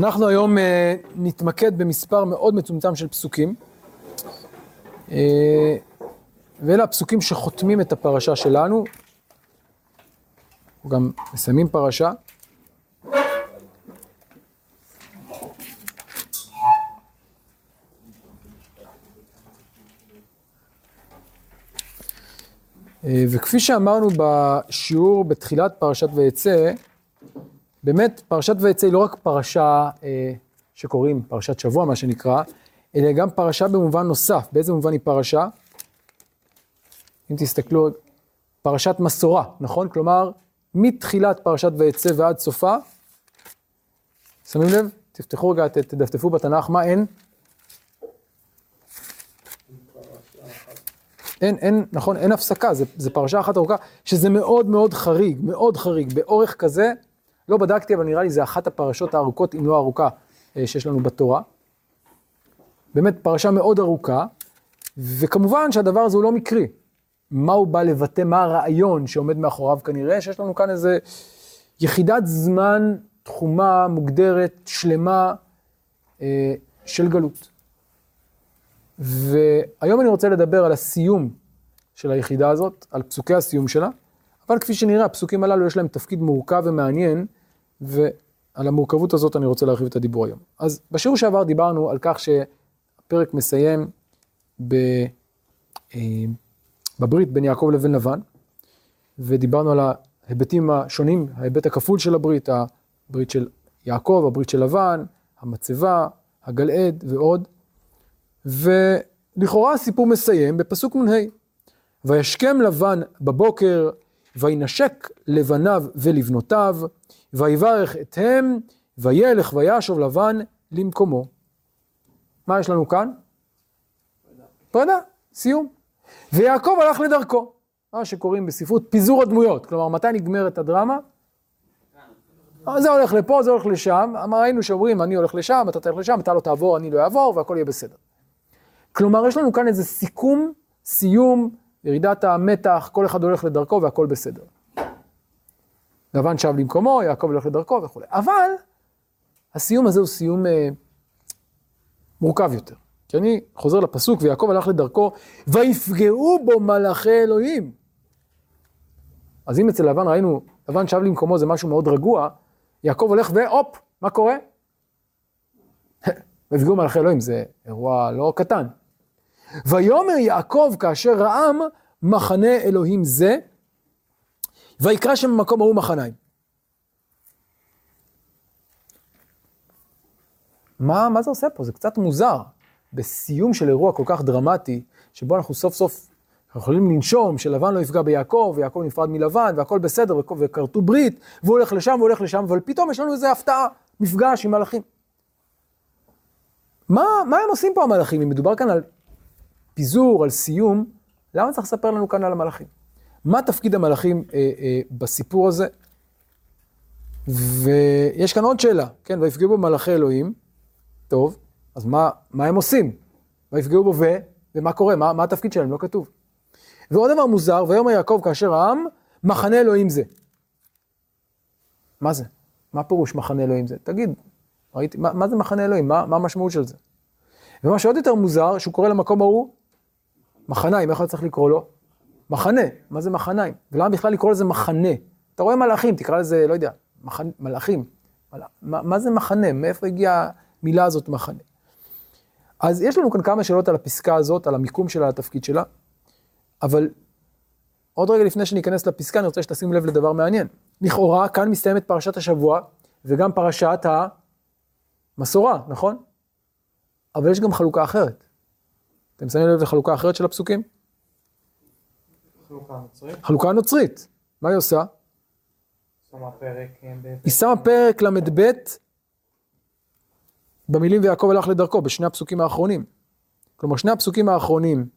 אנחנו היום uh, נתמקד במספר מאוד מצומצם של פסוקים, uh, ואלה הפסוקים שחותמים את הפרשה שלנו, אנחנו גם מסיימים פרשה. אה, וכפי שאמרנו בשיעור בתחילת פרשת ויצא, באמת פרשת ויצא היא לא רק פרשה אה, שקוראים פרשת שבוע, מה שנקרא, אלא גם פרשה במובן נוסף. באיזה מובן היא פרשה? אם תסתכלו, פרשת מסורה, נכון? כלומר, מתחילת פרשת ויצא ועד סופה, שמים לב? תפתחו רגע, תדפדפו בתנ"ך, מה אין? אין, אין, נכון, אין הפסקה, זה פרשה אחת ארוכה, שזה מאוד מאוד חריג, מאוד חריג, באורך כזה, לא בדקתי, אבל נראה לי זה אחת הפרשות הארוכות, אם לא ארוכה, אה, שיש לנו בתורה. באמת פרשה מאוד ארוכה, וכמובן שהדבר הזה הוא לא מקרי. מה הוא בא לבטא, מה הרעיון שעומד מאחוריו כנראה, שיש לנו כאן איזה יחידת זמן תחומה, מוגדרת, שלמה, אה, של גלות. והיום אני רוצה לדבר על הסיום של היחידה הזאת, על פסוקי הסיום שלה, אבל כפי שנראה, הפסוקים הללו יש להם תפקיד מורכב ומעניין, ועל המורכבות הזאת אני רוצה להרחיב את הדיבור היום. אז בשיעור שעבר דיברנו על כך שהפרק מסיים ב, אה, בברית בין יעקב לבין לבן, ודיברנו על ההיבטים השונים, ההיבט הכפול של הברית, הברית של יעקב, הברית של לבן, המצבה, הגלעד ועוד. ולכאורה הסיפור מסיים בפסוק נ"ה. וישכם לבן בבוקר, וינשק לבניו ולבנותיו, ויברך אתהם, וילך וישוב לבן למקומו. מה יש לנו כאן? פרידה, סיום. ויעקב הלך לדרכו, מה שקוראים בספרות פיזור הדמויות, כלומר מתי נגמרת הדרמה? זה הולך לפה, זה הולך לשם, ראינו שאומרים אני הולך לשם, אתה תלך לשם, אתה לא תעבור, אני לא אעבור, והכל יהיה בסדר. כלומר, יש לנו כאן איזה סיכום, סיום, ירידת המתח, כל אחד הולך לדרכו והכל בסדר. לבן שב למקומו, יעקב הולך לדרכו וכולי. אבל הסיום הזה הוא סיום אה, מורכב יותר. כי אני חוזר לפסוק, ויעקב הלך לדרכו, ויפגעו בו מלאכי אלוהים. אז אם אצל לבן ראינו, לבן שב למקומו זה משהו מאוד רגוע, יעקב הולך והופ, מה קורה? ויפגעו מלאכי אלוהים, זה אירוע לא קטן. ויאמר יעקב כאשר רעם מחנה אלוהים זה, ויקרא שם במקום ההוא מחניים. מה, מה זה עושה פה? זה קצת מוזר. בסיום של אירוע כל כך דרמטי, שבו אנחנו סוף סוף יכולים לנשום שלבן לא יפגע ביעקב, ויעקב נפרד מלבן, והכל בסדר, וכרתו ברית, והוא הולך לשם והוא הולך לשם, אבל פתאום יש לנו איזו הפתעה, מפגש עם מלאכים. מה, מה הם עושים פה המלאכים? אם מדובר כאן על פיזור, על סיום, למה צריך לספר לנו כאן על המלאכים? מה תפקיד המלאכים אה, אה, בסיפור הזה? ויש כאן עוד שאלה, כן, ויפגעו בו מלאכי אלוהים, טוב, אז מה, מה הם עושים? ויפגעו בו ו... ומה קורה? מה, מה התפקיד שלהם? לא כתוב. ועוד דבר מוזר, ויאמר יעקב כאשר העם, מחנה אלוהים זה. מה זה? מה פירוש מחנה אלוהים זה? תגיד, ראיתי, מה, מה זה מחנה אלוהים? מה, מה המשמעות של זה? ומה שעוד יותר מוזר, שהוא קורא למקום ההוא מחניים, איך אני צריך לקרוא לו? מחנה, מה זה מחניים? ולמה בכלל לקרוא לזה מחנה? אתה רואה מלאכים, תקרא לזה, לא יודע, מח... מלאכים. מל... מה, מה זה מחנה? מאיפה הגיעה המילה הזאת מחנה? אז יש לנו כאן כמה שאלות על הפסקה הזאת, על המיקום שלה, על התפקיד שלה, אבל עוד רגע לפני שניכנס לפסקה, אני רוצה שתשימו לב לדבר מעניין. לכאורה, כאן מסתיימת פרשת השבוע, וגם פרשת המסורה, נכון? אבל יש גם חלוקה אחרת. אתם שמים לב לחלוקה אחרת של הפסוקים? חלוקה נוצרית. חלוקה נוצרית. מה היא עושה? אה, היא שמה פרק ל"ב במילים ויעקב הלך לדרכו, בשני הפסוקים האחרונים. כלומר, שני הפסוקים האחרונים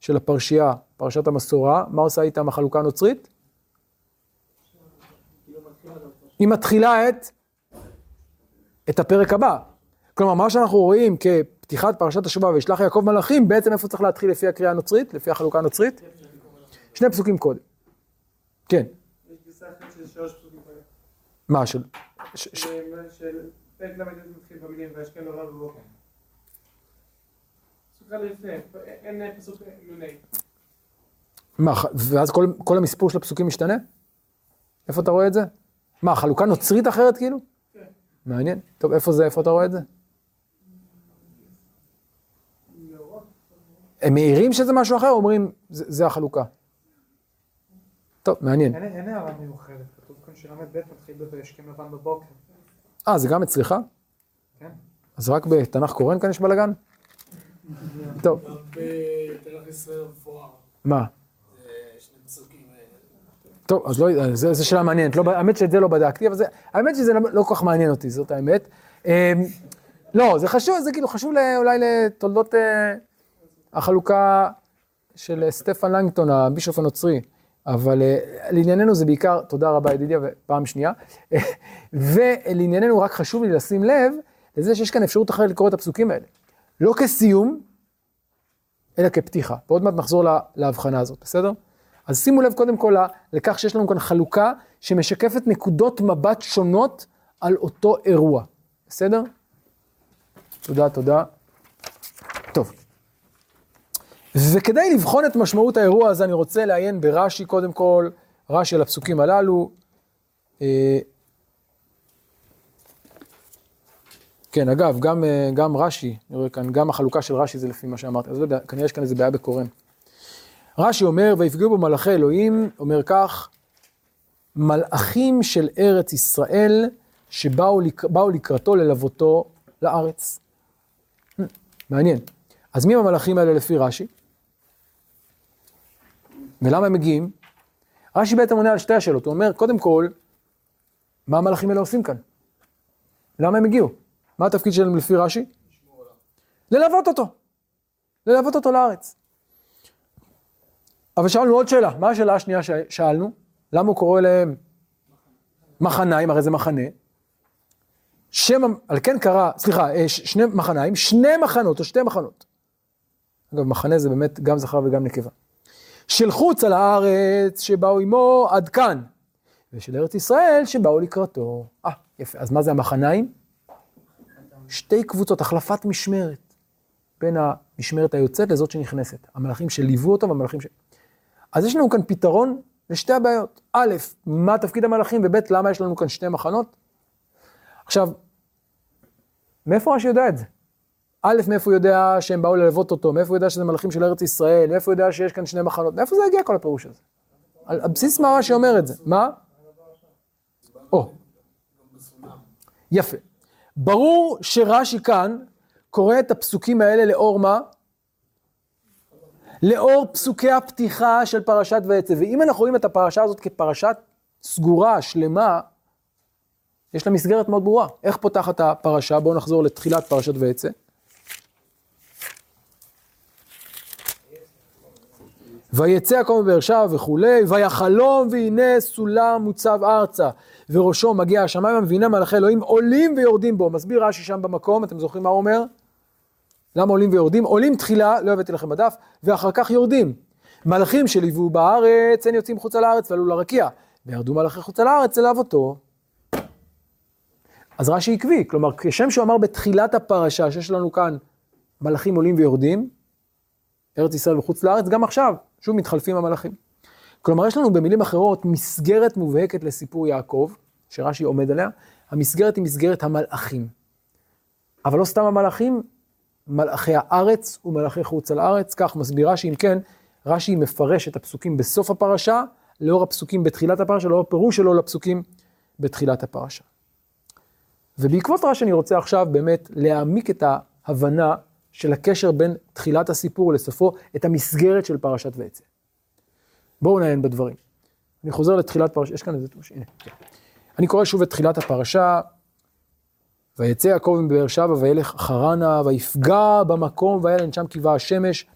של הפרשייה, פרשת המסורה, מה עושה איתם החלוקה הנוצרית? היא מתחילה את, את הפרק הבא. כלומר, מה שאנחנו רואים כפתיחת פרשת השבוע וישלח יעקב מלאכים, בעצם איפה צריך להתחיל לפי הקריאה הנוצרית, לפי החלוקה הנוצרית? שני פסוקים קודם. כן. מה, של... ש- ש- של פרק ל"ד מתחיל במילים וישכם לבן בבוקר. פסוק אחד לפני, אין פסוק נ"ה. מה, ואז כל, כל המספור של הפסוקים משתנה? איפה אתה רואה את זה? מה, חלוקה נוצרית אחרת כאילו? כן. מעניין. טוב, איפה זה, איפה אתה רואה את זה? הם מעירים שזה משהו אחר, או אומרים, זה, זה החלוקה? טוב, מעניין. אין אין הערה מיוחדת, כתוב כאן של"ב מתחיל ב"וישכם לבן בבוקר". אה, זה גם אצלך? כן. אז רק בתנ"ך קורן כאן יש בלאגן? טוב, בתנ"ך ישראל המפואר, מה? האלה. טוב, אז לא, זו שאלה מעניינת. לא, האמת שאת זה לא בדקתי, אבל זה, האמת שזה לא, לא כל כך מעניין אותי, זאת האמת. אמ, לא, זה חשוב, זה כאילו חשוב אולי לתולדות אה, החלוקה של אה, סטפן לנגטון, הבישוף הנוצרי. אבל אה, לענייננו זה בעיקר, תודה רבה ידידיה, ופעם שנייה. ולענייננו רק חשוב לי לשים לב לזה שיש כאן אפשרות אחרת לקרוא את הפסוקים האלה. לא כסיום, אלא כפתיחה. ועוד מעט נחזור לה- להבחנה הזאת, בסדר? אז שימו לב קודם כל לכך שיש לנו כאן חלוקה שמשקפת נקודות מבט שונות על אותו אירוע, בסדר? תודה, תודה. וכדי לבחון את משמעות האירוע הזה, אני רוצה לעיין ברש"י קודם כל, רש"י על הפסוקים הללו. אה, כן, אגב, גם, אה, גם רש"י, אני רואה כאן, גם החלוקה של רש"י זה לפי מה שאמרתי, אז לא יודע, כנראה יש כאן איזה בעיה בקורן. רש"י אומר, ויפגעו בו מלאכי אלוהים, אומר כך, מלאכים של ארץ ישראל שבאו לק... לקראתו ללוותו לארץ. Hmm, מעניין. אז מי המלאכים האלה לפי רש"י? ולמה הם מגיעים? רש"י בעצם עונה על שתי השאלות, הוא אומר, קודם כל, מה המלאכים האלה עושים כאן? למה הם הגיעו? מה התפקיד שלהם לפי רש"י? ללוות אותו. ללוות אותו לארץ. אבל שאלנו עוד שאלה, מה השאלה השנייה ששאלנו? למה הוא קורא להם מחניים, הרי זה מחנה. שם, על כן קרא, סליחה, אה, ש- שני מחניים, שני מחנות או שתי מחנות. אגב, מחנה זה באמת גם זכר וגם נקבה. של חוץ על הארץ שבאו עמו עד כאן, ושל ארץ ישראל שבאו לקראתו. אה, יפה, אז מה זה המחניים? שתי קבוצות, החלפת משמרת. בין המשמרת היוצאת לזאת שנכנסת. המלאכים שליוו אותו והמלאכים ש... אז יש לנו כאן פתרון לשתי הבעיות. א', מה תפקיד המלאכים, וב', למה יש לנו כאן שתי מחנות? עכשיו, מאיפה רש"י יודע את זה? א', מאיפה הוא יודע שהם באו ללוות אותו? מאיפה הוא יודע שזה מלאכים של ארץ ישראל? מאיפה הוא יודע שיש כאן שני מחנות? מאיפה זה הגיע כל הפירוש הזה? על בסיס מה רש"י אומר את זה? מה? או, יפה. ברור שרש"י כאן קורא את הפסוקים האלה לאור מה? לאור פסוקי הפתיחה של פרשת ויצא. ואם אנחנו רואים את הפרשה הזאת כפרשת סגורה, שלמה, יש לה מסגרת מאוד ברורה. איך פותחת הפרשה? בואו נחזור לתחילת פרשת ויצא. ויצא יעקב מבאר שבע וכולי, ויחלום והנה סולם מוצב ארצה, וראשו מגיע השמיימה, והנה מלאכי אלוהים עולים ויורדים בו. מסביר רש"י שם במקום, אתם זוכרים מה הוא אומר? למה עולים ויורדים? עולים תחילה, לא הבאתי לכם בדף, ואחר כך יורדים. מלאכים שליוו בארץ, אין יוצאים חוצה לארץ ועלו לרקיע, וירדו מלאכי חוצה לארץ אליו אותו. אז רש"י עקבי, כלומר, כשם שהוא אמר בתחילת הפרשה, שיש לנו כאן מלאכים עולים ויורדים, ארץ ישראל וחוץ לארץ, גם עכשיו, שוב מתחלפים המלאכים. כלומר, יש לנו במילים אחרות מסגרת מובהקת לסיפור יעקב, שרש"י עומד עליה, המסגרת היא מסגרת המלאכים. אבל לא סתם המלאכים, מלאכי הארץ ומלאכי חוץ על הארץ, כך מסבירה שאם כן, רש"י מפרש את הפסוקים בסוף הפרשה, לאור הפסוקים בתחילת הפרשה, לאור הפירוש שלו לפסוקים בתחילת הפרשה. ובעקבות רש"י אני רוצה עכשיו באמת להעמיק את ההבנה של הקשר בין תחילת הסיפור לסופו, את המסגרת של פרשת ויצא. בואו נעיין בדברים. אני חוזר לתחילת פרשה, יש כאן איזה תוש, הנה. כן. אני קורא שוב את תחילת הפרשה. ויצא יעקב מבאר שבע וילך חרנה, ויפגע במקום, וילן שם קיבה השמש,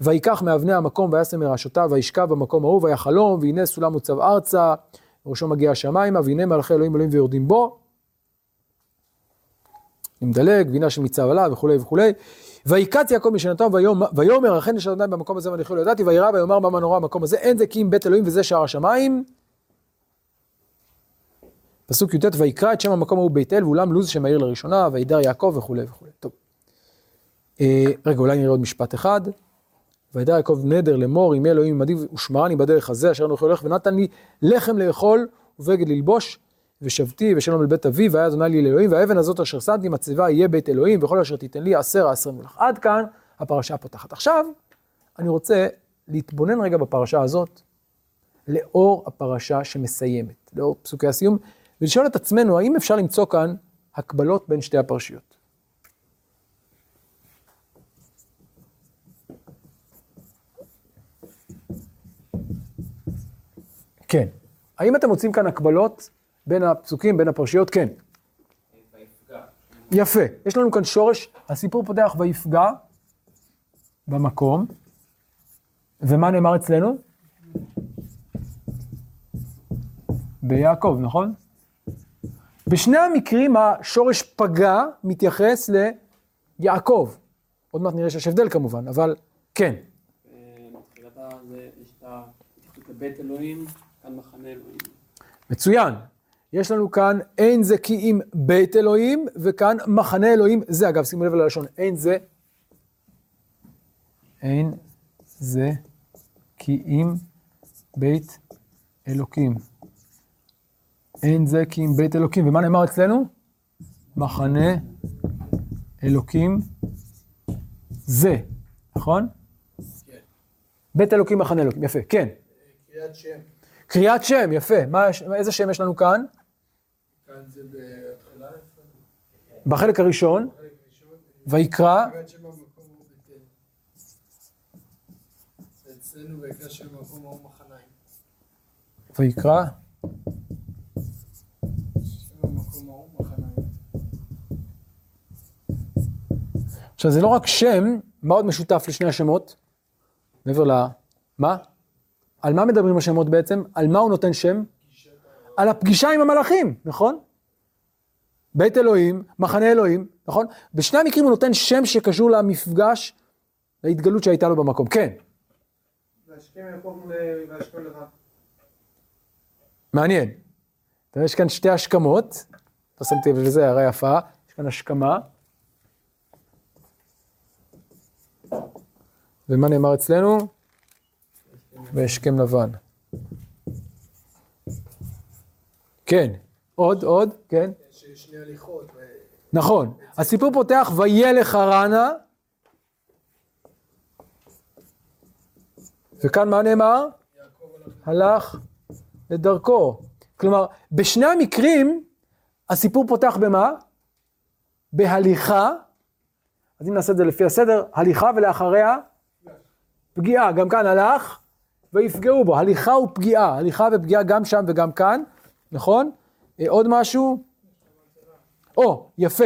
ויקח מאבני המקום, וישם מראשותיו, וישכב במקום ההוא, ויחלום, והנה סולם מוצב ארצה, וראשו מגיע השמיימה, והנה מלאכי אלוהים עולים ויורדים בו. אני מדלג, והנה שמיצב עליו, וכולי וכולי. ויקץ יעקב משנתו, ויאמר, אכן יש אדוני במקום הזה ואני לא ידעתי, וירא ויאמר מה נורא במקום הזה, אין זה כי אם בית אלוהים וזה שער השמיים. פסוק י"ט, ויקרא את שם המקום ההוא בית אל, ואולם לוז שם העיר לראשונה, וידר יעקב וכולי וכולי. טוב. אה, רגע, אולי נראה עוד משפט אחד. וידע יעקב נדר לאמור, אם אלוהים עמדי ושמרני בדרך הזה, אשר אנוכי הולך, ונתן לי לחם לאכול ובגד ללבוש, ושבתי ושלום אל בית אבי, והיה אדוני לי לאלוהים, והאבן הזאת אשר שמתי מצבה יהיה בית אלוהים, וכל אשר תיתן לי עשר העשרים מלך. עד כאן הפרשה פותחת. עכשיו, אני רוצה להתבונן רגע בפרשה הזאת, לאור הפרשה שמסיימת, לאור פסוקי הסיום, ולשאול את עצמנו, האם אפשר למצוא כאן הקבלות בין שתי הפרשיות? כן. האם אתם מוצאים כאן הקבלות בין הפסוקים, בין הפרשיות? כן. יפה. יש לנו כאן שורש, הסיפור פותח ויפגע במקום, ומה נאמר אצלנו? ביעקב, נכון? בשני המקרים השורש פגע מתייחס ליעקב. עוד מעט נראה שיש הבדל כמובן, אבל כן. מתחילתה זה, יש את ה- את בית אלוהים, כאן מחנה אלוהים. מצוין. יש לנו כאן אין זה כי אם בית אלוהים, וכאן מחנה אלוהים זה. אגב, שימו לב ללשון, אין זה, אין זה כי אם בית אלוקים. אין זה כי אם בית אלוקים. ומה נאמר אצלנו? מחנה אלוקים זה, נכון? כן. בית אלוקים, מחנה אלוקים, יפה, כן. קריאת שם, קריאת שם, יפה. מה, איזה שם יש לנו כאן? בחלק הראשון, ראשון, ויקרא, ויקרא. עכשיו זה לא רק שם, מה עוד משותף לשני השמות? מעבר ל... מה? על מה מדברים השמות בעצם? על מה הוא נותן שם? על הפגישה עם המלאכים, נכון? בית אלוהים, מחנה אלוהים, נכון? בשני המקרים הוא נותן שם שקשור למפגש, להתגלות שהייתה לו במקום. כן, לבן. מעניין. יש כאן שתי השכמות, לא שמתי לב לזה, הערה יפה, יש כאן השכמה. ומה נאמר אצלנו? והשכם לבן. כן, עוד, עוד, כן. שני הליכות, נכון. הסיפור פותח, וילך הרנה. וכאן מה נאמר? הלך לדרכו. כלומר, בשני המקרים, הסיפור פותח במה? בהליכה. אז אם נעשה את זה לפי הסדר, הליכה ולאחריה פגיעה. גם כאן הלך ויפגעו בו. הליכה ופגיעה. הליכה ופגיעה גם שם וגם כאן, נכון? אה, עוד משהו? או, יפה.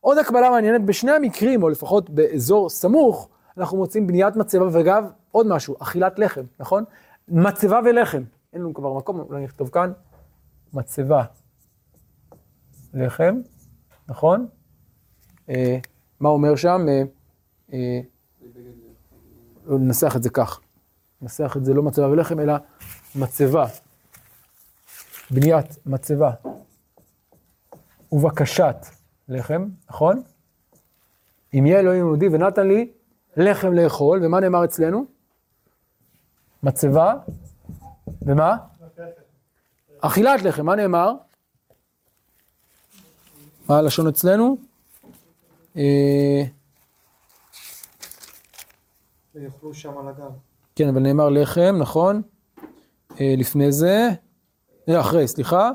עוד הקבלה מעניינת, בשני המקרים, או לפחות באזור סמוך, אנחנו מוצאים בניית מצבה, ואגב, עוד משהו, אכילת לחם, נכון? מצבה ולחם. אין לנו כבר מקום, אולי נכתוב כאן, מצבה, לחם, נכון? אה, מה אומר שם? אה, אה, ננסח את זה כך. ננסח את זה לא מצבה ולחם, אלא מצבה. בניית מצבה. ובקשת לחם, נכון? אם יהיה אלוהים יהודי ונתן לי לחם לאכול, ומה נאמר אצלנו? מצבה, ומה? אכילת לחם, מה נאמר? מה הלשון אצלנו? אה, ויאכלו שם על הגב. כן, אבל נאמר לחם, נכון? אה, לפני זה, אה, אחרי, סליחה.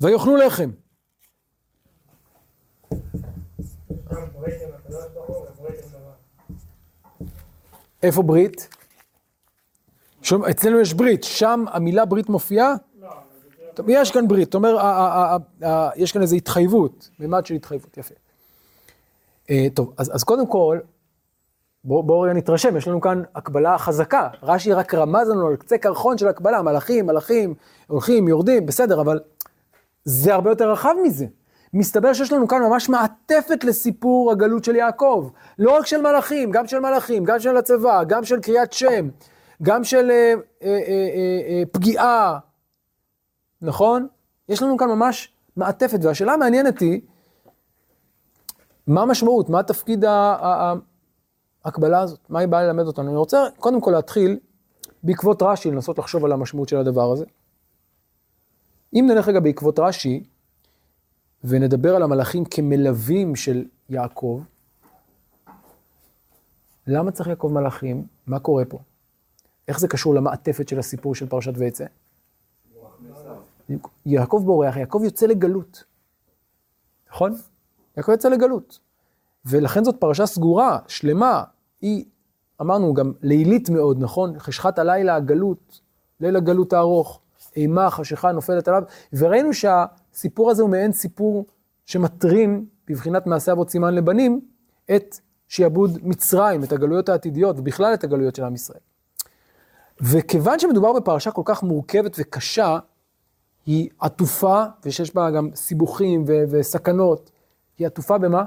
ויאכלו לחם. איפה ברית? שום, אצלנו יש ברית, שם המילה ברית מופיעה? טוב, יש כאן ברית, זאת אומרת, יש כאן איזו התחייבות, מימד של התחייבות, יפה. אה, טוב, אז, אז קודם כל, בואו בוא רגע נתרשם, יש לנו כאן הקבלה חזקה. רש"י רק רמז לנו על קצה קרחון של הקבלה, מלאכים, מלאכים, הולכים, יורדים, בסדר, אבל זה הרבה יותר רחב מזה. מסתבר שיש לנו כאן ממש מעטפת לסיפור הגלות של יעקב. לא רק של מלאכים, גם של מלאכים, גם של הצבא, גם של קריאת שם, גם של אה, אה, אה, אה, אה, פגיעה, נכון? יש לנו כאן ממש מעטפת, והשאלה המעניינת היא, מה המשמעות, מה תפקיד ההקבלה הזאת, מה היא באה ללמד אותנו? אני רוצה קודם כל להתחיל בעקבות רש"י, לנסות לחשוב על המשמעות של הדבר הזה. אם נלך רגע בעקבות רש"י, ונדבר על המלאכים כמלווים של יעקב, למה צריך יעקב מלאכים? מה קורה פה? איך זה קשור למעטפת של הסיפור של פרשת ויצא? יעקב בורח, יעקב יוצא לגלות. נכון? יעקב יוצא לגלות. ולכן זאת פרשה סגורה, שלמה. היא, אמרנו, גם לילית מאוד, נכון? חשכת הלילה הגלות, ליל הגלות הארוך, אימה, חשיכה נופלת עליו, וראינו שהסיפור הזה הוא מעין סיפור שמטרים, בבחינת מעשה אבות סימן לבנים, את שיעבוד מצרים, את הגלויות העתידיות, ובכלל את הגלויות של עם ישראל. וכיוון שמדובר בפרשה כל כך מורכבת וקשה, היא עטופה, ושיש בה גם סיבוכים ו- וסכנות, היא עטופה במה?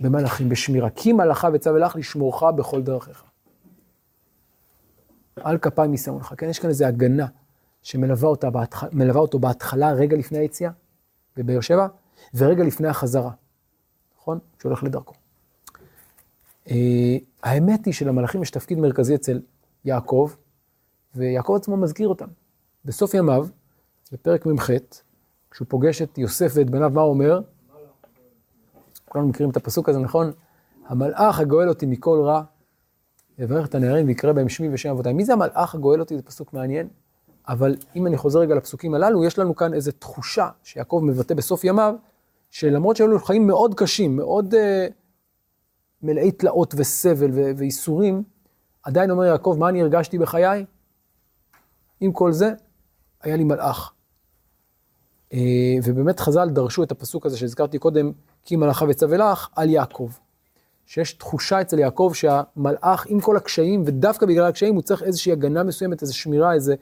במלאכים, בשמירה. כי מלאכה וצווה לך לשמורך בכל דרכיך. על כפיים יישאו לך. כן, יש כאן איזו הגנה שמלווה אותה בהתח... אותו בהתחלה, רגע לפני היציאה, בבאר שבע, ורגע לפני החזרה, נכון? שהולך לדרכו. Uh, האמת היא שלמלאכים יש תפקיד מרכזי אצל יעקב, ויעקב עצמו מזכיר אותם. בסוף ימיו, בפרק מ"ח, כשהוא פוגש את יוסף ואת בניו, מה הוא אומר? כולנו מכירים את הפסוק הזה, נכון? המלאך הגואל אותי מכל רע, יברך את הנערים ויקרא בהם שמי ושם אבותיי. מי זה המלאך הגואל אותי? זה פסוק מעניין. אבל אם אני חוזר רגע לפסוקים הללו, יש לנו כאן איזו תחושה שיעקב מבטא בסוף ימיו, שלמרות שהיו לו חיים מאוד קשים, מאוד uh, מלאי תלאות וסבל ו- וייסורים, עדיין אומר יעקב, מה אני הרגשתי בחיי? עם כל זה, היה לי מלאך. Uh, ובאמת חז"ל דרשו את הפסוק הזה שהזכרתי קודם, כי מלאכה וצווה לך, על יעקב. שיש תחושה אצל יעקב שהמלאך, עם כל הקשיים, ודווקא בגלל הקשיים, הוא צריך איזושהי הגנה מסוימת, איזו שמירה, איזו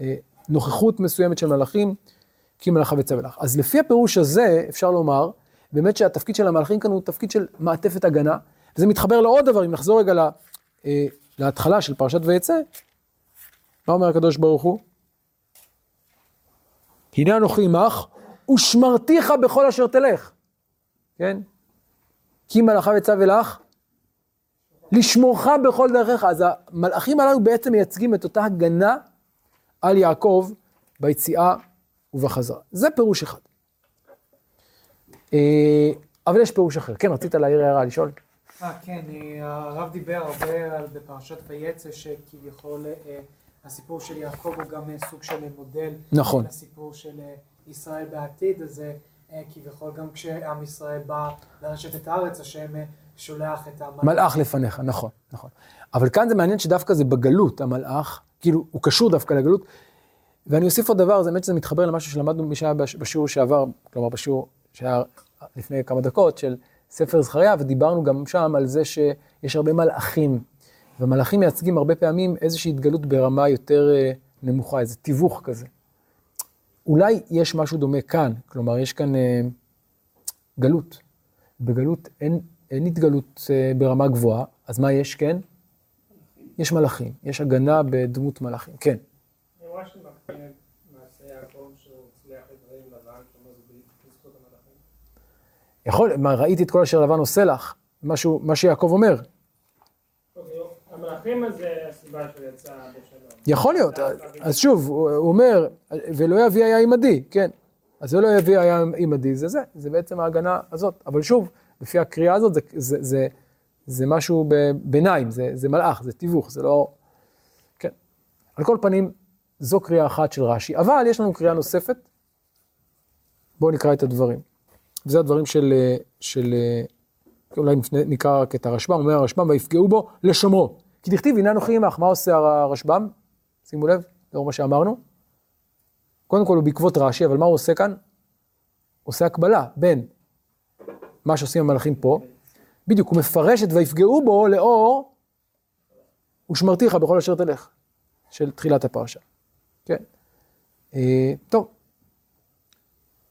אה, נוכחות מסוימת של מלאכים, כי מלאכה וצווה לך. אז לפי הפירוש הזה, אפשר לומר, באמת שהתפקיד של המלאכים כאן הוא תפקיד של מעטפת הגנה, וזה מתחבר לעוד דבר, אם נחזור רגע לה, אה, להתחלה של פרשת ויצא, מה אומר הקדוש ברוך הוא? הנה אנוכי עמך, ושמרתיך בכל אשר תלך. כן? כי מלאכה וצווה לך, לשמורך בכל דרכיך. אז המלאכים הללו בעצם מייצגים את אותה הגנה על יעקב ביציאה ובחזרה. זה פירוש אחד. אה, אבל יש פירוש אחר. כן, רצית להעיר הערה, לשאול? אה, כן, אה, הרב דיבר הרבה על בפרשת ויצא, שכביכול אה, הסיפור של יעקב הוא גם סוג של מודל. נכון. לסיפור של ישראל בעתיד, אז כביכול גם כשעם ישראל בא לרשת את הארץ, השם אה, שולח את המלאך. מלאך לפניך, נכון, נכון. אבל כאן זה מעניין שדווקא זה בגלות, המלאך, כאילו, הוא קשור דווקא לגלות. ואני אוסיף עוד דבר, זה באמת שזה מתחבר למשהו שלמדנו מי שהיה בש- בשיעור שעבר, כלומר בשיעור שהיה לפני כמה דקות, של ספר זכריה, ודיברנו גם שם על זה שיש הרבה מלאכים, ומלאכים מייצגים הרבה פעמים איזושהי התגלות ברמה יותר אה, נמוכה, איזה תיווך כזה. אולי יש משהו דומה כאן, כלומר, יש כאן אה, גלות. בגלות אין, אין התגלות אה, ברמה גבוהה, אז מה יש כן? יש מלאכים, יש הגנה בדמות מלאכים, כן. יכול, מה, ראיתי את כל אשר לבן עושה לך, משהו, מה שיעקב אומר. אוקיי, המלאכים אז זה הסיבה שהוא יצא. יכול להיות, אז שוב, הוא, אומר, ולא יביא היה עמדי, כן. אז ולא יביא היה עמדי, זה זה, זה בעצם ההגנה הזאת. אבל שוב, לפי הקריאה הזאת, זה, זה, זה, זה משהו בביניים, זה, זה מלאך, זה תיווך, זה לא... כן. על כל פנים, זו קריאה אחת של רש"י, אבל יש לנו קריאה נוספת. בואו נקרא את הדברים. וזה הדברים של, של אולי נקרא רק את הרשב"ם, אומר הרשב"ם, ויפגעו בו לשומרו. כי דכתיב, הנה אנוכי עמך, מה עושה הרשב"ם? שימו לב, לאור מה שאמרנו. קודם כל הוא בעקבות רש"י, אבל מה הוא עושה כאן? עושה הקבלה בין מה שעושים המלאכים פה, בדיוק, הוא מפרש את ויפגעו בו לאור ושמרתיך בכל אשר תלך, של תחילת הפרשה. כן. אה, טוב.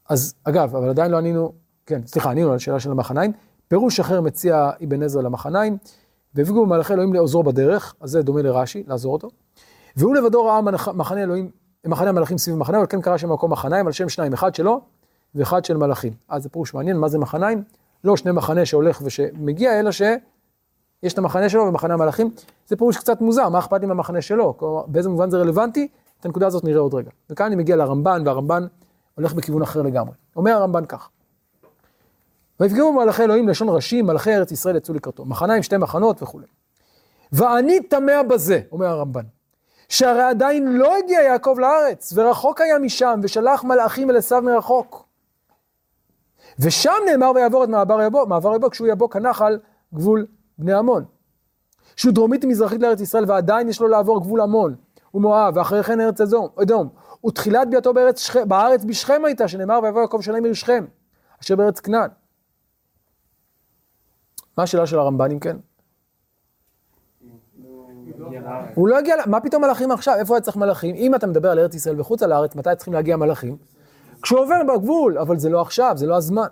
אז אגב, אבל עדיין לא ענינו, כן, סליחה, ענינו על השאלה של המחניים. פירוש אחר מציע אבן עזרא למחניים, והפגיעו במלאכי אלוהים לעוזרו בדרך, אז זה דומה לרש"י, לעזור אותו. והוא לבדו ראה מחנה אלוהים מחנה המלאכים סביב מחנה, אבל כן קרא שם מקום מחניים על שם שניים, אחד שלו ואחד של מלאכים. אז זה פירוש מעניין, מה זה מחניים? לא שני מחנה שהולך ושמגיע, אלא שיש את המחנה שלו ומחנה המלאכים. זה פירוש קצת מוזר, מה אכפת לי מהמחנה שלו? כלומר, באיזה מובן זה רלוונטי? את הנקודה הזאת נראה עוד רגע. וכאן אני מגיע לרמב"ן, והרמב"ן הולך בכיוון אחר לגמרי. אומר הרמב"ן כך: ויפגעו מלאכי אלוהים לשון ראשי, מלאכי ארץ ישראל יצאו לקראתו. מחניים, שתי מחנות וכולי. ואני תמה בזה, אומר הרמב"ן, שהרי עדיין לא הגיע יעקב לארץ, ורחוק היה משם, ושלח מלאכים אל עשיו מרחוק. ושם נאמר ויעבור את מעבר יבוא, מעבר יבוא כשהוא יבוא כנחל גבול בני עמון. שהוא דרומית ומזרחית לארץ ישראל, ועדיין יש לו לעבור גבול עמון ומואב, ואחרי כן ארץ אדום. ותחילת ביאתו בארץ, בארץ בשכם הייתה, שנאמר ויבוא יעקב שלם מעיר שכם, אשר בארץ כנען. מה השאלה של הרמב"ן אם כן? הוא לא הגיע, מה פתאום מלאכים עכשיו? איפה היה צריך מלאכים? אם אתה מדבר על ארץ ישראל וחוץ על הארץ, מתי צריכים להגיע מלאכים? כשהוא עובר בגבול, אבל זה לא עכשיו, זה לא הזמן.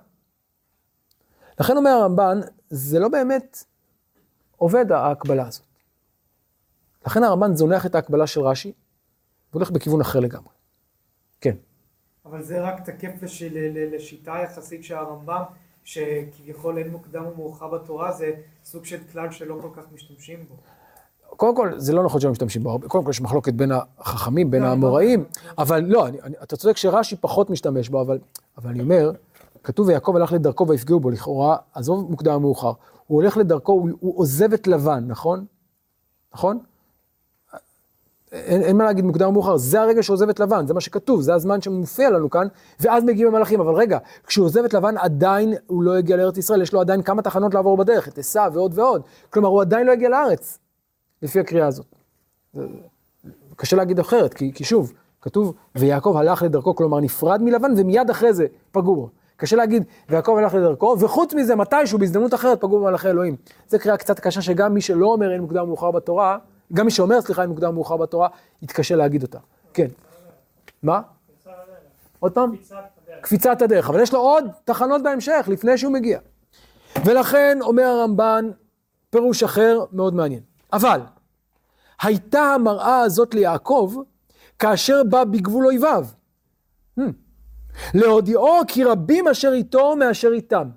לכן אומר הרמב"ן, זה לא באמת עובד ההקבלה הזאת. לכן הרמב"ן זונח את ההקבלה של רש"י, והולך בכיוון אחר לגמרי. כן. אבל זה רק תקף לש... לשיטה יחסית הרמב"ם, שכביכול אין מוקדם ומאוחר בתורה, זה סוג של כלל שלא כל כך משתמשים בו. קודם כל, זה לא נכון שלא משתמשים בו, קודם כל יש מחלוקת בין החכמים, בין האמוראים, אבל לא, אני, אני, אתה צודק שרש"י פחות משתמש בו, אבל, אבל אני אומר, כתוב ויעקב הלך לדרכו ויפגעו בו, לכאורה, עזוב מוקדם ומאוחר, הוא הולך לדרכו, הוא, הוא עוזב את לבן, נכון? נכון? אין, אין מה להגיד מוקדם או מאוחר, זה הרגע שעוזב את לבן, זה מה שכתוב, זה הזמן שמופיע לנו כאן, ואז מגיעים המלאכים, אבל רגע, כשהוא עוזב את לבן עדיין הוא לא הגיע לארץ ישראל, יש לו עדיין כמה תחנות לעבור בדרך, את עשיו ועוד ועוד, כלומר הוא עדיין לא הגיע לארץ, לפי הקריאה הזאת. קשה להגיד אחרת, כי, כי שוב, כתוב, ויעקב הלך לדרכו, כלומר נפרד מלבן, ומיד אחרי זה פגעו בו. קשה להגיד, ויעקב הלך לדרכו, וחוץ מזה, מתישהו, בהזדמנות אחרת, פגעו במלאכי אלוהים. זו קריאה קצת קשה, שגם מי שלא אומר אין מוקדם מאוחר בתורה, גם מי שאומר, סליחה, אין מוקדם מאוחר בתורה, יתקשה להגיד אותה. כן. מה? עוד פעם? קפיצת הדרך. אבל יש לו עוד תחנות בהמשך, לפני שהוא מגיע. ולכן, אומר הרמב"ן, פירוש אחר מאוד מעניין. אבל, הייתה המראה הזאת ליעקב, כאשר בא בגבול אויביו. Hmm. להודיעו כי רבים אשר איתו מאשר איתם.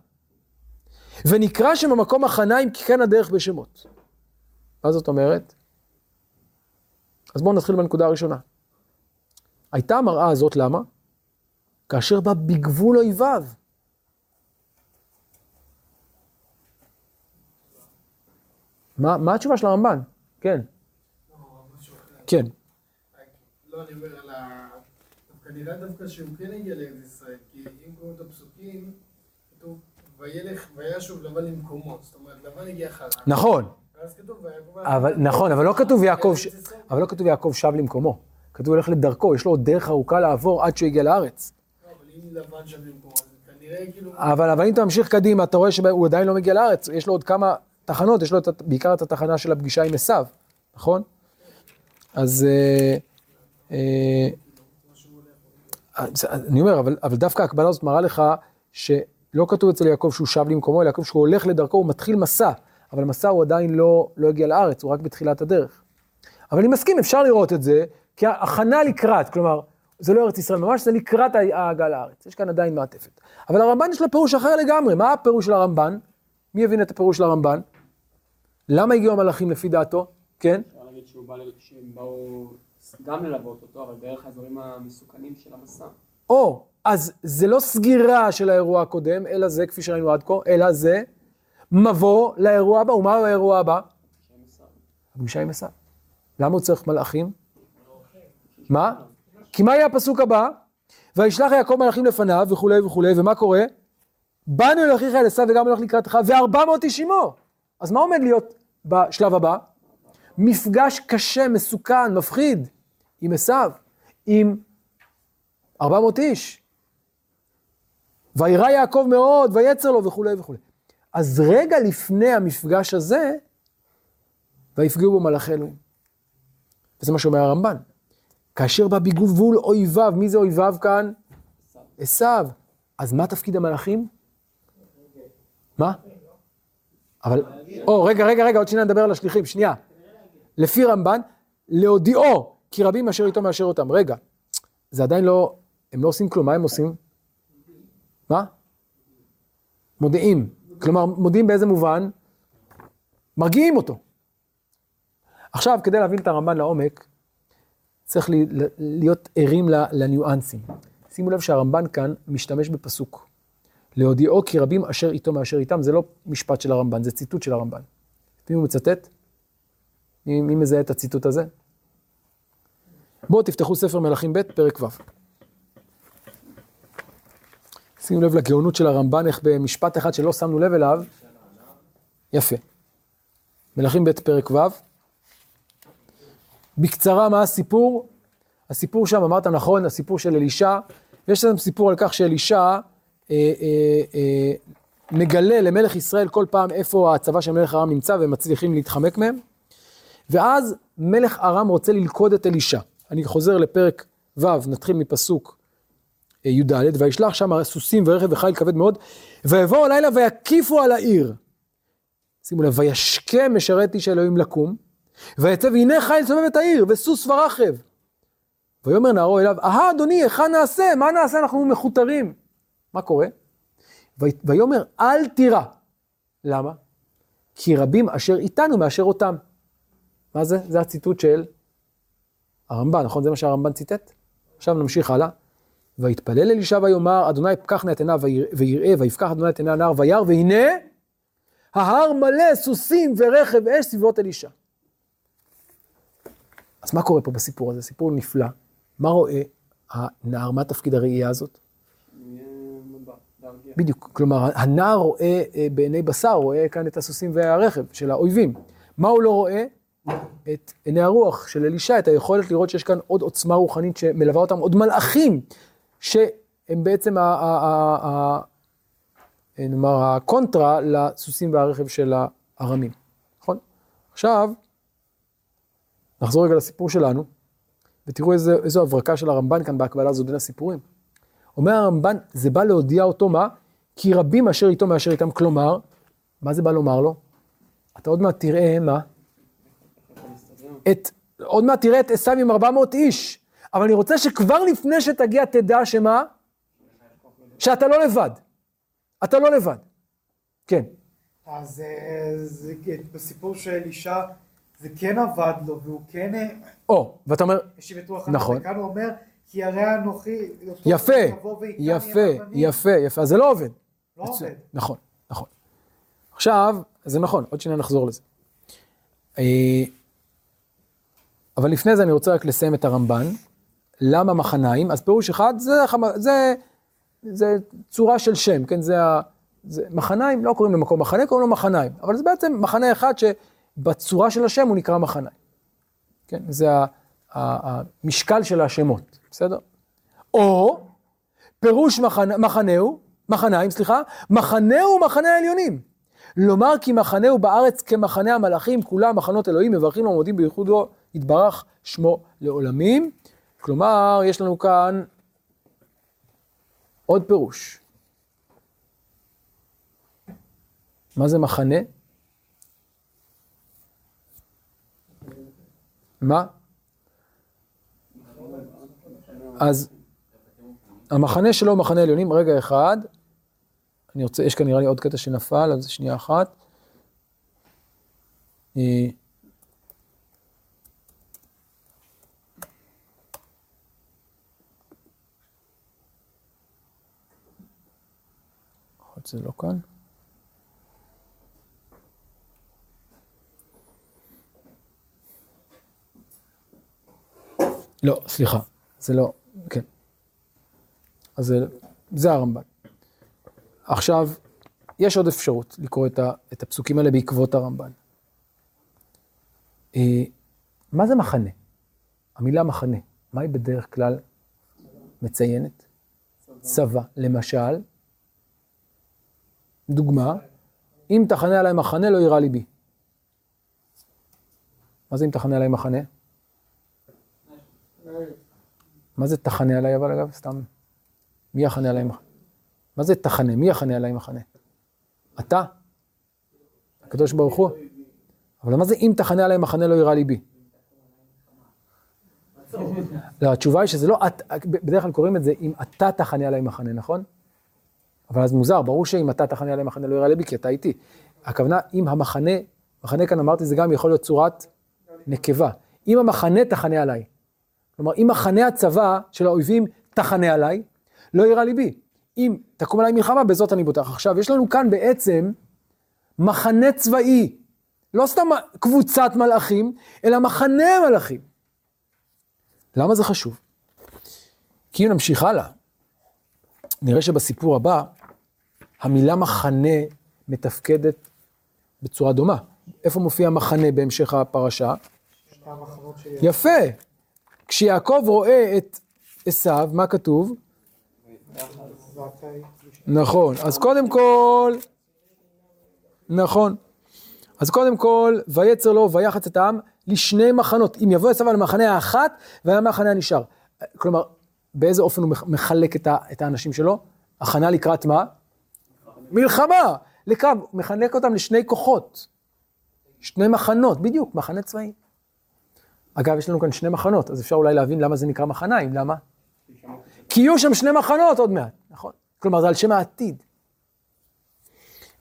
ונקרא שם המקום החניים כי כן הדרך בשמות. מה זאת אומרת? אז בואו נתחיל בנקודה הראשונה. הייתה המראה הזאת, למה? כאשר בא בגבול אויביו. מה, מה התשובה של הרמב"ן? כן. כן. לא, אני אומר על ה... כנראה דווקא שהוא כן הגיע לארץ ישראל, כי אם קוראים את הפסוקים, כתוב, וילך וישוב לבן למקומו, זאת אומרת, לבן הגיע אחריו. נכון. כתוב, ויעקב... אבל, נכון, אבל לא כתוב יעקב, אבל לא כתוב יעקב שב למקומו. כתוב הולך לדרכו, יש לו עוד דרך ארוכה לעבור עד שהוא הגיע לארץ. אבל אם אתה ממשיך קדימה, אתה רואה שהוא עדיין לא מגיע לארץ, יש לו עוד כמה תחנות, יש לו את, בעיקר את התחנה של הפגישה עם עשיו, נכון? אז... אה, אה, אני אומר, אבל, אבל דווקא ההקבלה הזאת מראה לך שלא כתוב אצל יעקב שהוא שב למקומו, אלא יעקב שהוא הולך לדרכו, הוא מתחיל מסע, אבל מסע הוא עדיין לא, לא הגיע לארץ, הוא רק בתחילת הדרך. אבל אני מסכים, אפשר לראות את זה, כי הכנה לקראת, כלומר, זה לא ארץ ישראל ממש, זה לקראת ההגעה לארץ, יש כאן עדיין מעטפת. אבל הרמב"ן יש לו פירוש אחר לגמרי, מה הפירוש של הרמב"ן? מי הבין את הפירוש של הרמב"ן? למה הגיעו המלאכים לפי דעתו? כן? אפשר להגיד שהוא בא, שהם באו גם ללוות אותו, אבל דרך האזורים המסוכנים של המסע. או, אז זה לא סגירה של האירוע הקודם, אלא זה, כפי שראינו עד כה, אלא זה מבוא לאירוע הבא. ומהו האירוע הבא? הפגישה עם עשיו. למה הוא צריך מלאכים? מה? כי מה יהיה הפסוק הבא? וישלח יעקב מלאכים לפניו וכולי וכולי, ומה קורה? באנו אל אחיך אל עשיו וגם הולך לקראתך, וארבע מאות איש עמו. אז מה עומד להיות בשלב הבא? מפגש קשה, מסוכן, מפחיד, עם עשיו, עם 400 איש. וירא יעקב מאוד, ויצר לו וכולי וכולי. אז רגע לפני המפגש הזה, ויפגעו בו מלאכי אלוהים. וזה מה שאומר הרמב"ן. כאשר בא בגבול אויביו, מי זה אויביו כאן? עשיו. אז מה תפקיד המלאכים? מה? אבל, או, רגע, רגע, רגע, עוד שנייה נדבר על השליחים, שנייה. לפי רמב"ן, להודיעו כי רבים אשר איתו מאשר אותם. רגע, זה עדיין לא, הם לא עושים כלום, מה הם עושים? מה? מודיעים. כלומר, מודיעים באיזה מובן? מרגיעים אותו. עכשיו, כדי להבין את הרמב"ן לעומק, צריך להיות ערים לניואנסים. שימו לב שהרמב"ן כאן משתמש בפסוק. להודיעו כי רבים אשר איתו מאשר איתם, זה לא משפט של הרמב"ן, זה ציטוט של הרמב"ן. מי הוא מצטט? מי, מי מזהה את הציטוט הזה? בואו תפתחו ספר מלכים ב', פרק ו'. שימו לב לגאונות של הרמב"ן, איך במשפט אחד שלא שמנו לב אליו, יפה. מלכים ב', פרק ו'. בקצרה, מה הסיפור? הסיפור שם, אמרת נכון, הסיפור של אלישע, יש לנו סיפור על כך שאלישע מגלה למלך ישראל כל פעם איפה הצבא של מלך ארם נמצא והם מצליחים להתחמק מהם. ואז מלך ארם רוצה ללכוד את אלישע. אני חוזר לפרק ו', נתחיל מפסוק אה, י"ד, וישלח שם סוסים ורכב וחיל כבד מאוד, ויבואו הלילה ויקיפו על העיר. שימו לב, וישכם משרת איש אלוהים לקום, ויצא והנה חיל סובב את העיר, וסוס ורכב. ויאמר נערו אליו, אהה אדוני, היכן נעשה? מה נעשה? אנחנו מכותרים. מה קורה? ויאמר, אל תירא. למה? כי רבים אשר איתנו מאשר אותם. מה זה? זה הציטוט של הרמב"ן, נכון? זה מה שהרמב"ן ציטט? עכשיו נמשיך הלאה. ויתפלל אלישע ויאמר, אדוני פקח נא את עיניו ויראה, ויפקח אדוני את עיני הנער וירא, והנה, ההר מלא סוסים ורכב אש סביבות אלישע. אז מה קורה פה בסיפור הזה? סיפור נפלא. מה רואה הנער? מה תפקיד הראייה הזאת? בדיוק, כלומר, הנער רואה אה, בעיני בשר, רואה כאן את הסוסים והרכב של האויבים. מה הוא לא רואה? את עיני הרוח של אלישע, את היכולת לראות שיש כאן עוד עוצמה רוחנית שמלווה אותם, עוד מלאכים, שהם בעצם, ה, ה, ה, ה, נאמר, הקונטרה לסוסים והרכב של הארמים, נכון? עכשיו, נחזור רגע לסיפור שלנו, ותראו איזו הברקה של הרמב"ן כאן בהקבלה הזו בין הסיפורים. אומר הרמב"ן, זה בא להודיע אותו מה? כי רבים אשר איתו מאשר איתם, כלומר, מה זה בא לומר לו? אתה עוד מעט תראה מה? את, עוד מעט תראה את עשיו עם 400 איש, אבל אני רוצה שכבר לפני שתגיע תדע שמה? שאתה לא לבד. אתה לא לבד. כן. אז אה, זה, בסיפור של אלישע, זה כן עבד לו, והוא כן... אה, או, ואתה אומר, נכון. כאן הוא אומר, כי הרי אנוכי... יפה, יפה, יפה, יפה, אז זה לא עובד. לא עובד. נכון, נכון. עכשיו, זה נכון, עוד שנייה נחזור לזה. אה, אבל לפני זה אני רוצה רק לסיים את הרמב"ן. למה מחניים? אז פירוש אחד, זה, זה, זה צורה של שם, כן? זה, זה מחניים, לא קוראים למקום מחנה, קוראים לו מחניים. אבל זה בעצם מחנה אחד שבצורה של השם הוא נקרא מחניים. כן? זה המשקל של השמות, בסדר? או פירוש מחנה, מחנהו, מחניים, סליחה, מחנהו מחנה העליונים. לומר כי מחנהו בארץ כמחנה המלאכים, כולם מחנות אלוהים, מברכים ומודים בייחודו, יתברך שמו לעולמים. כלומר, יש לנו כאן עוד פירוש. מה זה מחנה? מה? אז המחנה שלו הוא מחנה עליונים, רגע אחד, אני רוצה, יש כאן נראה לי עוד קטע שנפל, אז שנייה אחת. אה, זה לא כאן. לא, סליחה, זה לא, כן. אז זה, זה הרמב"ן. עכשיו, יש עוד אפשרות לקרוא את, ה, את הפסוקים האלה בעקבות הרמב"ן. אה, מה זה מחנה? המילה מחנה, מה היא בדרך כלל מציינת? צבא. למשל, דוגמה, אם תחנה עליי מחנה לא יירא ליבי. מה זה אם תחנה עליי מחנה? מה זה תחנה עליי אבל אגב? סתם. מי יחנה עליי מחנה? מה זה תחנה? מי יחנה עליי מחנה? אתה? הקדוש ברוך הוא? אבל מה זה אם תחנה עליי מחנה לא יירא ליבי? לא, התשובה היא שזה לא, את, בדרך כלל קוראים את זה אם אתה תחנה עליי מחנה, נכון? אבל אז מוזר, ברור שאם אתה תחנה עליי מחנה לא יראה לבי, כי אתה איתי. הכוונה, אם המחנה, מחנה כאן אמרתי, זה גם יכול להיות צורת נקבה. אם המחנה תחנה עליי. כלומר, אם מחנה הצבא של האויבים תחנה עליי, לא יראה ליבי. אם תקום עליי מלחמה, בזאת אני בוטח. עכשיו, יש לנו כאן בעצם מחנה צבאי, לא סתם קבוצת מלאכים, אלא מחנה מלאכים. למה זה חשוב? כי אם נמשיך הלאה, נראה שבסיפור הבא, המילה מחנה מתפקדת בצורה דומה. איפה מופיע מחנה בהמשך הפרשה? יפה. כשיעקב רואה את עשיו, מה כתוב? נכון. אז קודם כל, נכון. אז קודם כל, ויצר לו ויחץ את העם לשני מחנות. אם יבוא עשיו על המחנה האחת, והיה המחנה הנשאר. כלומר, באיזה אופן הוא מח- מחלק את, ה, את האנשים שלו? הכנה לקראת מה? מלחמה. לקרב, מחלק אותם לשני כוחות. שני מחנות, בדיוק, מחנה צבאי. אגב, יש לנו כאן שני מחנות, אז אפשר אולי להבין למה זה נקרא מחניים, למה? כי יהיו שם שני מחנות עוד מעט, נכון? כלומר, זה על שם העתיד.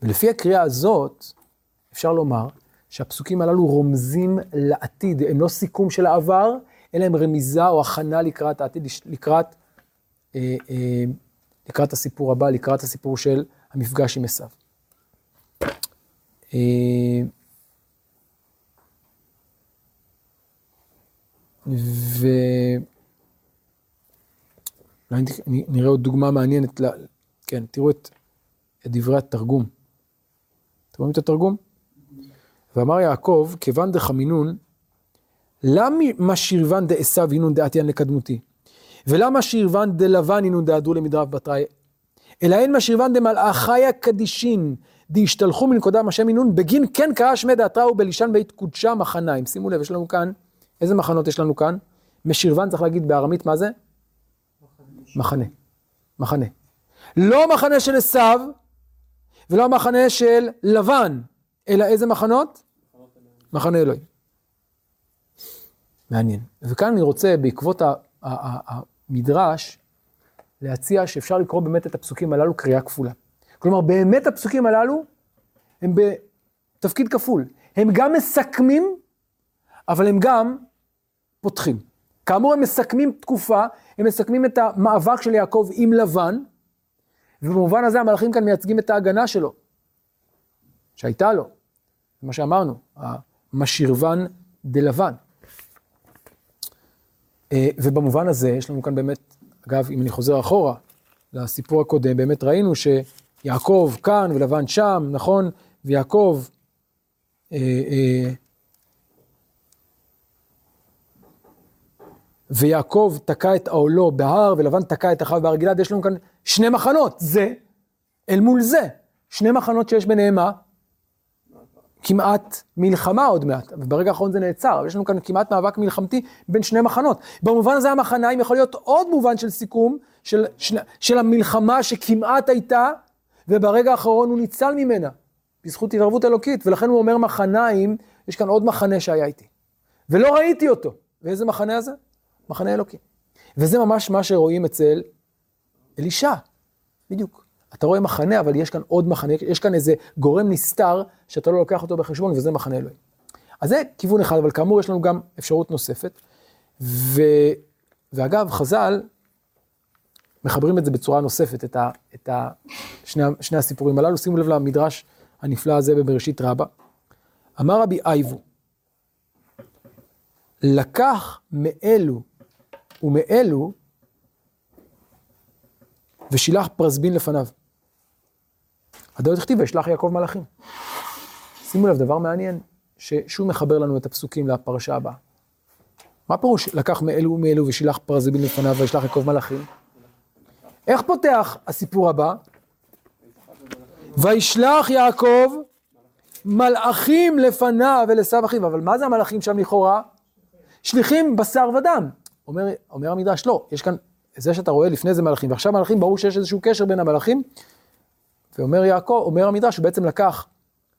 ולפי הקריאה הזאת, אפשר לומר שהפסוקים הללו רומזים לעתיד, הם לא סיכום של העבר, אלא הם רמיזה או הכנה לקראת העתיד, לקראת, אה, אה, לקראת הסיפור הבא, לקראת הסיפור של המפגש עם עשיו. אה, ו... נ- נראה עוד דוגמה מעניינת, ל... כן, תראו את, את דברי התרגום. אתם רואים את התרגום? ואמר יעקב, כיוון דחמינון, למה שירוון דעשו הינון דעתיין לקדמותי? ולמה שירוון דלבן הינון דהדרו למדרב בתראי? אלא אין מה שירוון דמלאכיה קדישין, דהשתלחו מנקודם השם הינון, בגין כן קרא שמי דעתראו בלישן בית קודשה מחניים. שימו לב, יש לנו כאן, איזה מחנות יש לנו כאן? משירוון צריך להגיד בארמית מה זה? מחנה. מחנה. לא מחנה של עשיו, ולא מחנה של לבן, אלא איזה מחנות? מחנה אלוהים. מעניין. וכאן אני רוצה, בעקבות המדרש, להציע שאפשר לקרוא באמת את הפסוקים הללו קריאה כפולה. כלומר, באמת הפסוקים הללו הם בתפקיד כפול. הם גם מסכמים, אבל הם גם פותחים. כאמור, הם מסכמים תקופה, הם מסכמים את המאבק של יעקב עם לבן, ובמובן הזה המלאכים כאן מייצגים את ההגנה שלו, שהייתה לו, מה שאמרנו, המשירוון דלבן. אה, ובמובן הזה יש לנו כאן באמת, אגב, אם אני חוזר אחורה לסיפור הקודם, באמת ראינו שיעקב כאן ולבן שם, נכון? ויעקב אה, אה, ויעקב תקע את העולו בהר, ולבן תקע את אחיו בהר גלעד, יש לנו כאן שני מחנות, זה אל מול זה. שני מחנות שיש ביניהם מה? כמעט מלחמה עוד מעט, וברגע האחרון זה נעצר, אבל יש לנו כאן כמעט מאבק מלחמתי בין שני מחנות. במובן הזה המחניים יכול להיות עוד מובן של סיכום, של, של, של המלחמה שכמעט הייתה, וברגע האחרון הוא ניצל ממנה, בזכות התערבות אלוקית, ולכן הוא אומר מחניים, יש כאן עוד מחנה שהיה איתי. ולא ראיתי אותו. ואיזה מחנה הזה? מחנה אלוקי. וזה ממש מה שרואים אצל אלישע, בדיוק. אתה רואה מחנה, אבל יש כאן עוד מחנה, יש כאן איזה גורם נסתר שאתה לא לוקח אותו בחשבון, וזה מחנה אלוהים. אז זה כיוון אחד, אבל כאמור יש לנו גם אפשרות נוספת. ו... ואגב, חז"ל מחברים את זה בצורה נוספת, את, ה... את ה... שני... שני הסיפורים הללו. שימו לב למדרש הנפלא הזה בבראשית רבה. אמר רבי אייבו, לקח מאלו ומאלו ושילח פרזבין לפניו. הדעות הכתיב וישלח יעקב מלאכים. שימו לב, דבר מעניין, ששוב מחבר לנו את הפסוקים לפרשה הבאה. מה פירוש לקח מאלו ומאלו ושילח פרזבין לפניו וישלח יעקב מלאכים? איך פותח הסיפור הבא? וישלח יעקב מלאכים לפניו ולעשו אחיו, אבל מה זה המלאכים שם לכאורה? שליחים בשר ודם. אומר, אומר המדרש, לא, יש כאן, זה שאתה רואה לפני זה מלאכים, ועכשיו מלאכים, ברור שיש איזשהו קשר בין המלאכים, ואומר יעקב, אומר המדרש, הוא בעצם לקח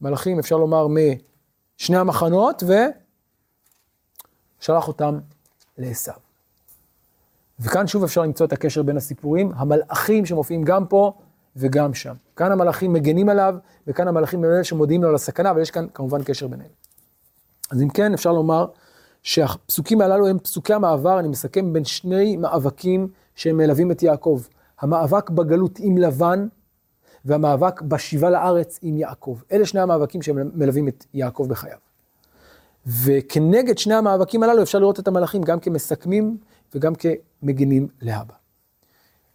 מלאכים, אפשר לומר, משני המחנות, ושלח אותם לעשו. וכאן שוב אפשר למצוא את הקשר בין הסיפורים, המלאכים שמופיעים גם פה וגם שם. כאן המלאכים מגנים עליו, וכאן המלאכים הם אלה שמודיעים לו על הסכנה, אבל יש כאן כמובן קשר ביניהם. אז אם כן, אפשר לומר שהפסוקים הללו הם פסוקי המעבר, אני מסכם בין שני מאבקים שהם מלווים את יעקב. המאבק בגלות עם לבן, והמאבק בשיבה לארץ עם יעקב. אלה שני המאבקים שמלווים את יעקב בחייו. וכנגד שני המאבקים הללו אפשר לראות את המלאכים גם כמסכמים וגם כמגינים להבא.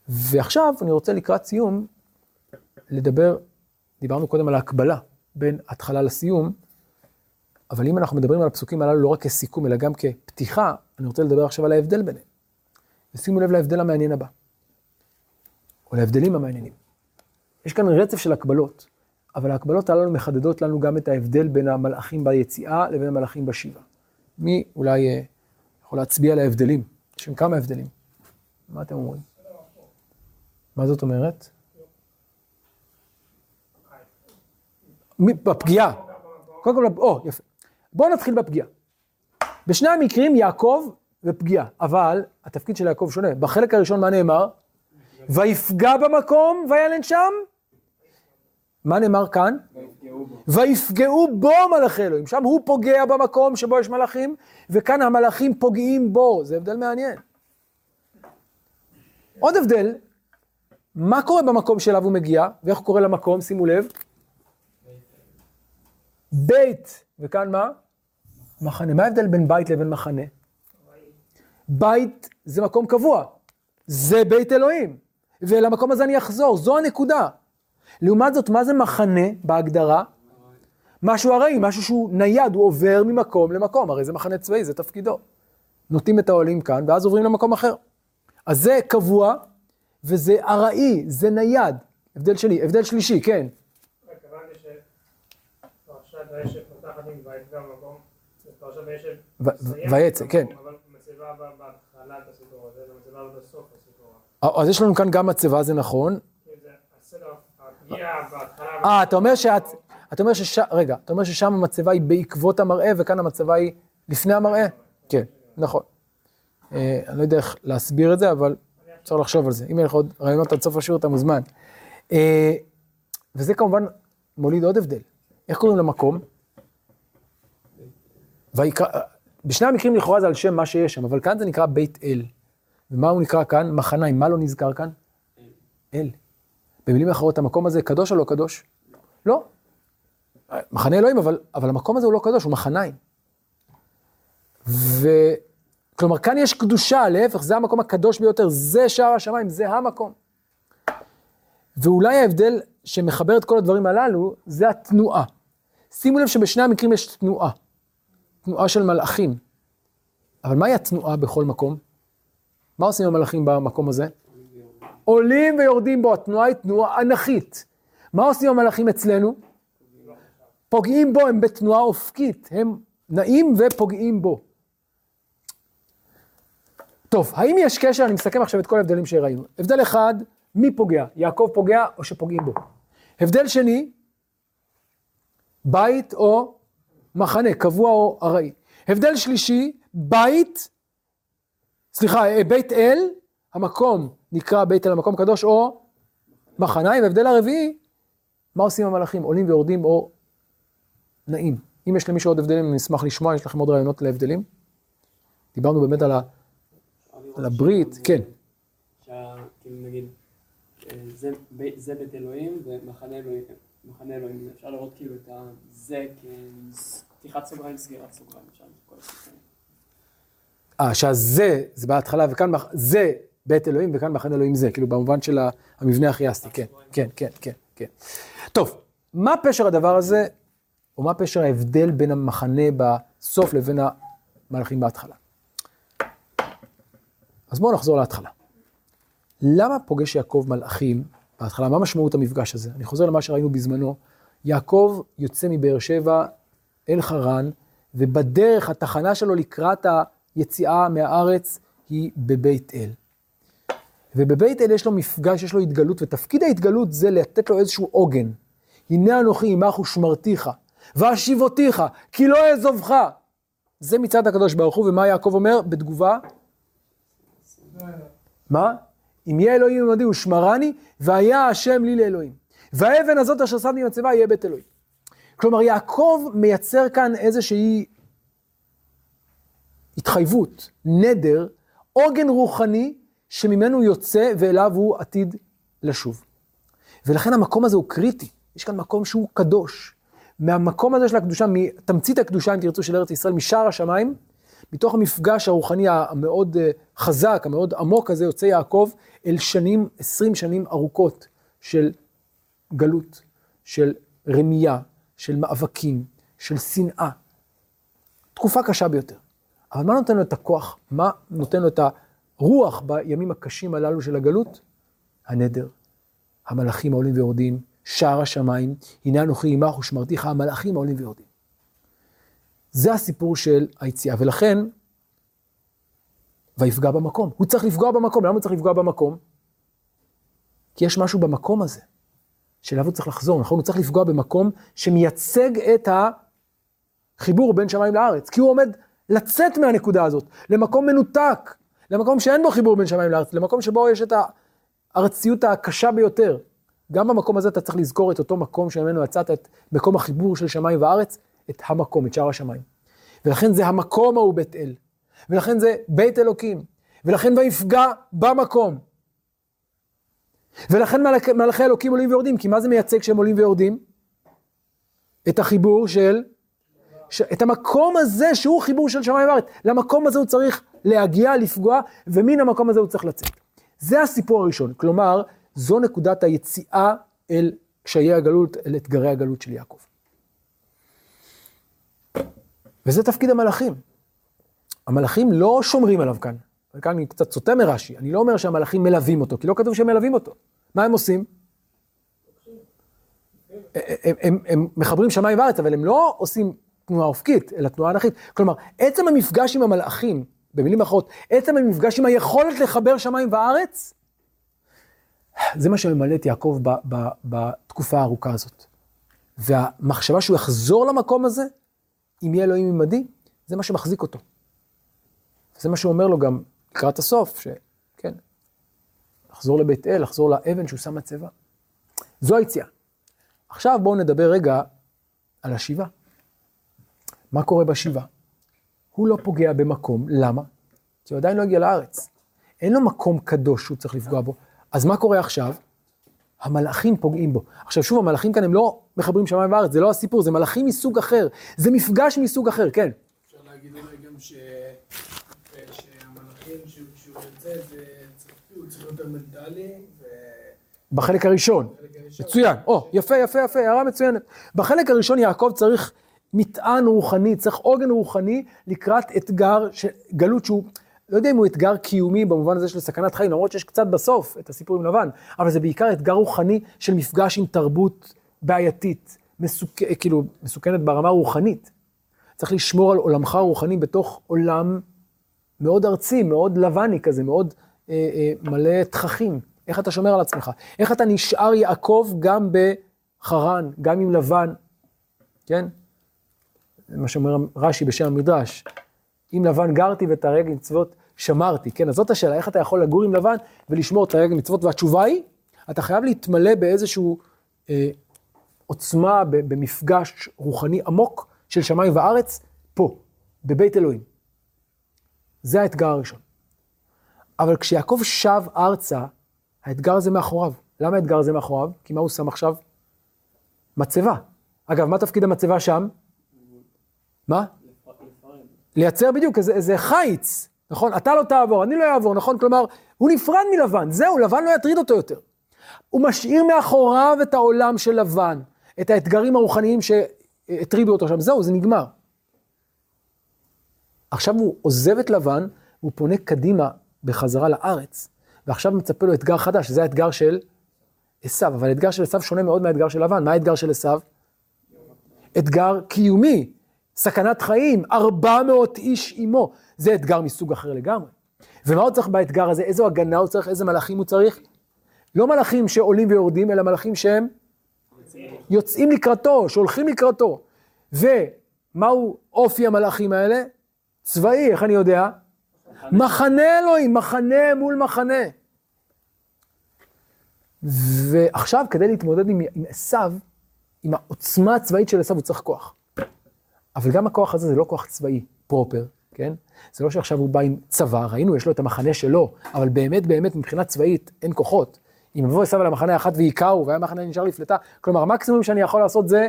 ועכשיו אני רוצה לקראת סיום לדבר, דיברנו קודם על ההקבלה בין התחלה לסיום, אבל אם אנחנו מדברים על הפסוקים הללו לא רק כסיכום אלא גם כפתיחה, אני רוצה לדבר עכשיו על ההבדל ביניהם. ושימו לב להבדל המעניין הבא, או להבדלים המעניינים. יש כאן רצף של הקבלות, אבל ההקבלות הללו מחדדות לנו גם את ההבדל בין המלאכים ביציאה לבין המלאכים בשיבה. מי אולי אה, יכול להצביע על ההבדלים? יש כמה הבדלים. מה אתם אומרים? מה זאת אומרת? בפגיעה. קודם כל, או, יפה. בואו נתחיל בפגיעה. בשני המקרים יעקב ופגיעה, אבל התפקיד של יעקב שונה. בחלק הראשון מה נאמר? ויפגע במקום וילן שם. מה נאמר כאן? ויפגעו בו מלאכי אלוהים. שם הוא פוגע במקום שבו יש מלאכים, וכאן המלאכים פוגעים בו. זה הבדל מעניין. עוד הבדל, מה קורה במקום שאליו הוא מגיע, ואיך הוא קורא למקום? שימו לב. בית, וכאן מה? מחנה. מה ההבדל בין בית לבין מחנה? בית זה מקום קבוע, זה בית אלוהים, ולמקום הזה אני אחזור, זו הנקודה. לעומת זאת, מה זה מחנה בהגדרה? משהו ארעי, משהו שהוא נייד, הוא עובר ממקום למקום, הרי זה מחנה צבאי, זה תפקידו. נוטים את האוהלים כאן, ואז עוברים למקום אחר. אז זה קבוע, וזה ארעי, זה נייד. הבדל שני, הבדל שלישי, כן. התכוונתי שפרשת וישב פותחת עם וישב ו- מסיימת ויצא, כן. אז יש לנו כאן גם מצבה, זה נכון. בהתחלה. אה, אתה אומר שאת, אתה אומר שש... רגע, אתה אומר ששם המצבה היא בעקבות המראה, וכאן המצבה היא לפני המראה? כן, נכון. אה, אני לא יודע איך להסביר את זה, אבל אפשר לחשוב על זה. אם יהיה לך עוד רעיונות עד סוף השיעור, אתה מוזמן. אה, וזה כמובן מוליד עוד הבדל. איך קוראים למקום? ויקרא, בשני המקרים לכאורה זה על שם מה שיש שם, אבל כאן זה נקרא בית אל. ומה הוא נקרא כאן? מחניים. מה לא נזכר כאן? אל. במילים אחרות, המקום הזה קדוש או לא קדוש? לא. מחנה אלוהים, אבל, אבל המקום הזה הוא לא קדוש, הוא מחניים. ו... כלומר, כאן יש קדושה, להפך, זה המקום הקדוש ביותר, זה שער השמיים, זה המקום. ואולי ההבדל שמחבר את כל הדברים הללו, זה התנועה. שימו לב שבשני המקרים יש תנועה. תנועה של מלאכים. אבל מהי התנועה בכל מקום? מה עושים המלאכים במקום הזה? עולים ויורדים בו, התנועה היא תנועה אנכית. מה עושים המלאכים אצלנו? פוגעים בו, הם בתנועה אופקית, הם נעים ופוגעים בו. טוב, האם יש קשר, אני מסכם עכשיו את כל ההבדלים שראינו. הבדל אחד, מי פוגע? יעקב פוגע או שפוגעים בו? הבדל שני, בית או מחנה, קבוע או ארעי. הבדל שלישי, בית, סליחה, בית אל, המקום נקרא בית אל המקום קדוש או מחניים, והבדל הרביעי, מה עושים המלאכים, עולים ויורדים או נעים. אם יש למישהו עוד הבדלים, אני אשמח לשמוע, יש לכם עוד רעיונות להבדלים? דיברנו באמת על, ה, על הברית, כן. שה- כאילו נגיד, אה, זה זה בית אלוהים ומחנה אלוהים, מחנה אלוהים, אפשר לראות כאילו את הזה כפתיחת סוגריים, סגירת סוגריים, אפשר כל הסיפורים. אה, שהזה, זה בהתחלה, וכאן, זה בית אלוהים, וכאן מחנה אלוהים זה, כאילו במובן של המבנה הכייסטי, כן, כן, כן, כן, כן. טוב, מה פשר הדבר הזה, או מה פשר ההבדל בין המחנה בסוף לבין המלאכים בהתחלה? אז בואו נחזור להתחלה. למה פוגש יעקב מלאכים בהתחלה? מה משמעות המפגש הזה? אני חוזר למה שראינו בזמנו. יעקב יוצא מבאר שבע אל חרן, ובדרך התחנה שלו לקראת היציאה מהארץ היא בבית אל. ובבית אל יש לו מפגש, יש לו התגלות, ותפקיד ההתגלות זה לתת לו איזשהו עוגן. הנה אנוכי עמך ושמרתיך, ואשיבותיך, כי לא אעזובך. זה מצד הקדוש ברוך הוא, ומה יעקב אומר בתגובה? מה? אם יהיה אלוהים עמדי ושמרני, והיה השם לי לאלוהים. והאבן הזאת אשר שמתי מצבה יהיה בית אלוהים. כלומר, יעקב מייצר כאן איזושהי התחייבות, נדר, עוגן רוחני שממנו יוצא ואליו הוא עתיד לשוב. ולכן המקום הזה הוא קריטי, יש כאן מקום שהוא קדוש. מהמקום הזה של הקדושה, מתמצית הקדושה, אם תרצו, של ארץ ישראל, משער השמיים, מתוך המפגש הרוחני המאוד אה, חזק, המאוד עמוק הזה, יוצא יעקב אל שנים, עשרים שנים ארוכות של גלות, של רמייה, של מאבקים, של שנאה. תקופה קשה ביותר. אבל מה נותן לו את הכוח? מה נותן לו את הרוח בימים הקשים הללו של הגלות? הנדר. המלאכים העולים ויורדים, שער השמיים, הנה אנוכי עמך ושמרתיך, המלאכים העולים ויורדים. זה הסיפור של היציאה, ולכן, ויפגע במקום. הוא צריך לפגוע במקום, למה הוא צריך לפגוע במקום? כי יש משהו במקום הזה, שאליו הוא צריך לחזור, נכון? הוא צריך לפגוע במקום שמייצג את החיבור בין שמיים לארץ, כי הוא עומד לצאת מהנקודה הזאת, למקום מנותק, למקום שאין בו חיבור בין שמיים לארץ, למקום שבו יש את הארציות הקשה ביותר. גם במקום הזה אתה צריך לזכור את אותו מקום שממנו יצאת, את מקום החיבור של שמיים וארץ, את המקום, את שער השמיים. ולכן זה המקום ההוא בית אל. ולכן זה בית אלוקים. ולכן ויפגע במקום. ולכן מלאכי, מלאכי אלוקים עולים ויורדים, כי מה זה מייצג כשהם עולים ויורדים? את החיבור של, ש, את המקום הזה שהוא חיבור של שמיים וארץ. למקום הזה הוא צריך להגיע, לפגוע, ומן המקום הזה הוא צריך לצאת. זה הסיפור הראשון. כלומר, זו נקודת היציאה אל קשיי הגלות, אל אתגרי הגלות של יעקב. וזה תפקיד המלאכים. המלאכים לא שומרים עליו כאן. וכאן אני קצת סוטה מרש"י, אני לא אומר שהמלאכים מלווים אותו, כי לא כתוב שהם מלווים אותו. מה הם עושים? הם, הם, הם מחברים שמיים וארץ, אבל הם לא עושים תנועה אופקית, אלא תנועה אנכית. כלומר, עצם המפגש עם המלאכים, במילים אחרות, עצם המפגש עם היכולת לחבר שמיים וארץ, זה מה שממלא את יעקב ב, ב, בתקופה הארוכה הזאת. והמחשבה שהוא יחזור למקום הזה, אם יהיה אלוהים עמדי, זה מה שמחזיק אותו. זה מה שהוא אומר לו גם לקראת הסוף, שכן, לחזור לבית אל, לחזור לאבן שהוא שם מצבה. זו היציאה. עכשיו בואו נדבר רגע על השיבה. מה קורה בשיבה? הוא לא פוגע במקום, למה? כי הוא עדיין לא הגיע לארץ. אין לו מקום קדוש שהוא צריך לפגוע בו. אז מה קורה עכשיו? המלאכים פוגעים בו. עכשיו שוב, המלאכים כאן הם לא מחברים שמיים וארץ, זה לא הסיפור, זה מלאכים מסוג אחר, זה מפגש מסוג אחר, כן. אפשר להגיד אולי גם ש... שהמלאכים, שהוא יוצא, הוא צריך להיות מנטלי. בחלק הראשון. מצוין, או, יפה, יפה, יפה, הערה מצוינת. בחלק הראשון יעקב צריך מטען רוחני, צריך עוגן רוחני לקראת אתגר, גלות שהוא... לא יודע אם הוא אתגר קיומי במובן הזה של סכנת חיים, למרות שיש קצת בסוף את הסיפור עם לבן, אבל זה בעיקר אתגר רוחני של מפגש עם תרבות בעייתית, מסוכ... כאילו, מסוכנת ברמה הרוחנית. צריך לשמור על עולמך הרוחני בתוך עולם מאוד ארצי, מאוד לבני כזה, מאוד אה, אה, מלא תככים. איך אתה שומר על עצמך? איך אתה נשאר יעקב גם בחרן, גם עם לבן, כן? זה מה שאומר רש"י בשם המדרש. עם לבן גרתי ואת הרגל מצוות שמרתי, כן? אז זאת השאלה, איך אתה יכול לגור עם לבן ולשמור את הרגל מצוות? והתשובה היא, אתה חייב להתמלא באיזשהו אה, עוצמה, במפגש רוחני עמוק של שמיים וארץ, פה, בבית אלוהים. זה האתגר הראשון. אבל כשיעקב שב ארצה, האתגר הזה מאחוריו. למה האתגר הזה מאחוריו? כי מה הוא שם עכשיו? מצבה. אגב, מה תפקיד המצבה שם? מה? לייצר בדיוק איזה, איזה חיץ, נכון? אתה לא תעבור, אני לא אעבור, נכון? כלומר, הוא נפרד מלבן, זהו, לבן לא יטריד אותו יותר. הוא משאיר מאחוריו את העולם של לבן, את האתגרים הרוחניים שהטרידו אותו שם, זהו, זה נגמר. עכשיו הוא עוזב את לבן, הוא פונה קדימה בחזרה לארץ, ועכשיו מצפה לו אתגר חדש, זה האתגר של עשו, אבל האתגר של עשו שונה מאוד מהאתגר של לבן. מה האתגר של עשו? אתגר קיומי, סכנת חיים, 400 איש עמו. זה אתגר מסוג אחר לגמרי. ומה הוא צריך באתגר הזה? איזו הגנה הוא צריך? איזה מלאכים הוא צריך? לא מלאכים שעולים ויורדים, אלא מלאכים שהם יוצאים לקראתו, שהולכים לקראתו. ומהו אופי המלאכים האלה? צבאי, איך אני יודע? מחנה אלוהים, מחנה מול מחנה. ועכשיו, כדי להתמודד עם עם עשיו, עם העוצמה הצבאית של עשיו, הוא צריך כוח. אבל גם הכוח הזה זה לא כוח צבאי פרופר, כן? זה לא שעכשיו הוא בא עם צבא, ראינו, יש לו את המחנה שלו, אבל באמת, באמת, מבחינה צבאית, אין כוחות. אם יבוא עשיו על המחנה האחת והיכהו, והמחנה נשאר לפלטה, כלומר, המקסימום שאני יכול לעשות זה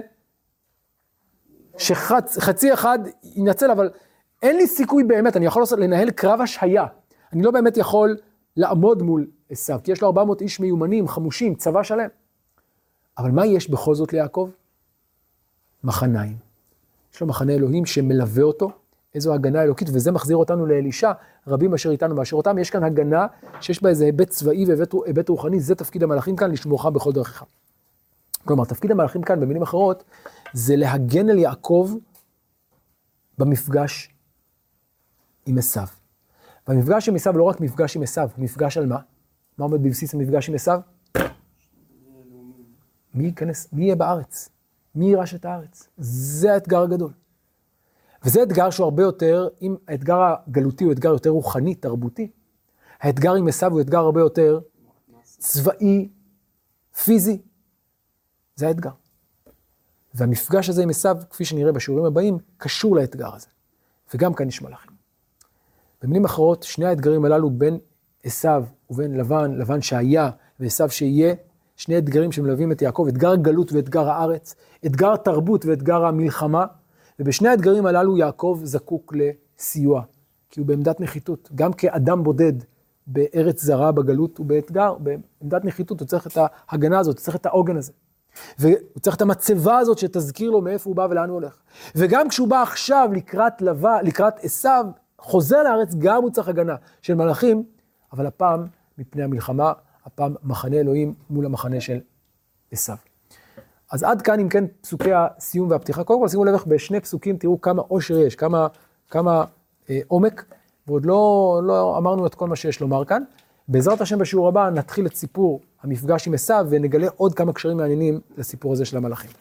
שחצי אחד ינצל, אבל אין לי סיכוי באמת, אני יכול לנהל קרב השהיה. אני לא באמת יכול לעמוד מול עשיו, כי יש לו 400 איש מיומנים, חמושים, צבא שלם. אבל מה יש בכל זאת ליעקב? מחניים. יש לו מחנה אלוהים שמלווה אותו, איזו הגנה אלוקית, וזה מחזיר אותנו לאלישע, רבים אשר איתנו מאשר אותם. יש כאן הגנה שיש בה איזה היבט צבאי והיבט רוחני, זה תפקיד המלאכים כאן, לשמורך בכל דרכך. כלומר, תפקיד המלאכים כאן, במילים אחרות, זה להגן על יעקב במפגש עם עשיו. והמפגש עם עשיו לא רק מפגש עם עשיו, הוא מפגש על מה? מה עומד בבסיס המפגש עם עשיו? מי ייכנס, מי יהיה בארץ? מי יירש את הארץ? זה האתגר הגדול. וזה אתגר שהוא הרבה יותר, אם האתגר הגלותי הוא אתגר יותר רוחני, תרבותי, האתגר עם עשיו הוא אתגר הרבה יותר צבאי, פיזי. זה האתגר. והמפגש הזה עם עשיו, כפי שנראה בשיעורים הבאים, קשור לאתגר הזה. וגם כאן יש מלאכים. במילים אחרות, שני האתגרים הללו בין עשיו ובין לבן, לבן שהיה ועשיו שיהיה, שני אתגרים שמלווים את יעקב, אתגר הגלות ואתגר הארץ, אתגר התרבות ואתגר המלחמה, ובשני האתגרים הללו יעקב זקוק לסיוע, כי הוא בעמדת נחיתות. גם כאדם בודד בארץ זרה בגלות, הוא באתגר, בעמדת נחיתות, הוא צריך את ההגנה הזאת, הוא צריך את העוגן הזה. והוא צריך את המצבה הזאת שתזכיר לו מאיפה הוא בא ולאן הוא הולך. וגם כשהוא בא עכשיו לקראת עשיו, חוזר לארץ, גם הוא צריך הגנה של מלאכים, אבל הפעם מפני המלחמה, הפעם מחנה אלוהים מול המחנה של עשיו. אז עד כאן, אם כן, פסוקי הסיום והפתיחה. קודם כל, שימו לב איך בשני פסוקים תראו כמה עושר יש, כמה, כמה אה, עומק, ועוד לא, לא אמרנו את כל מה שיש לומר כאן. בעזרת השם בשיעור הבא נתחיל את סיפור המפגש עם עשיו ונגלה עוד כמה קשרים מעניינים לסיפור הזה של המלאכים.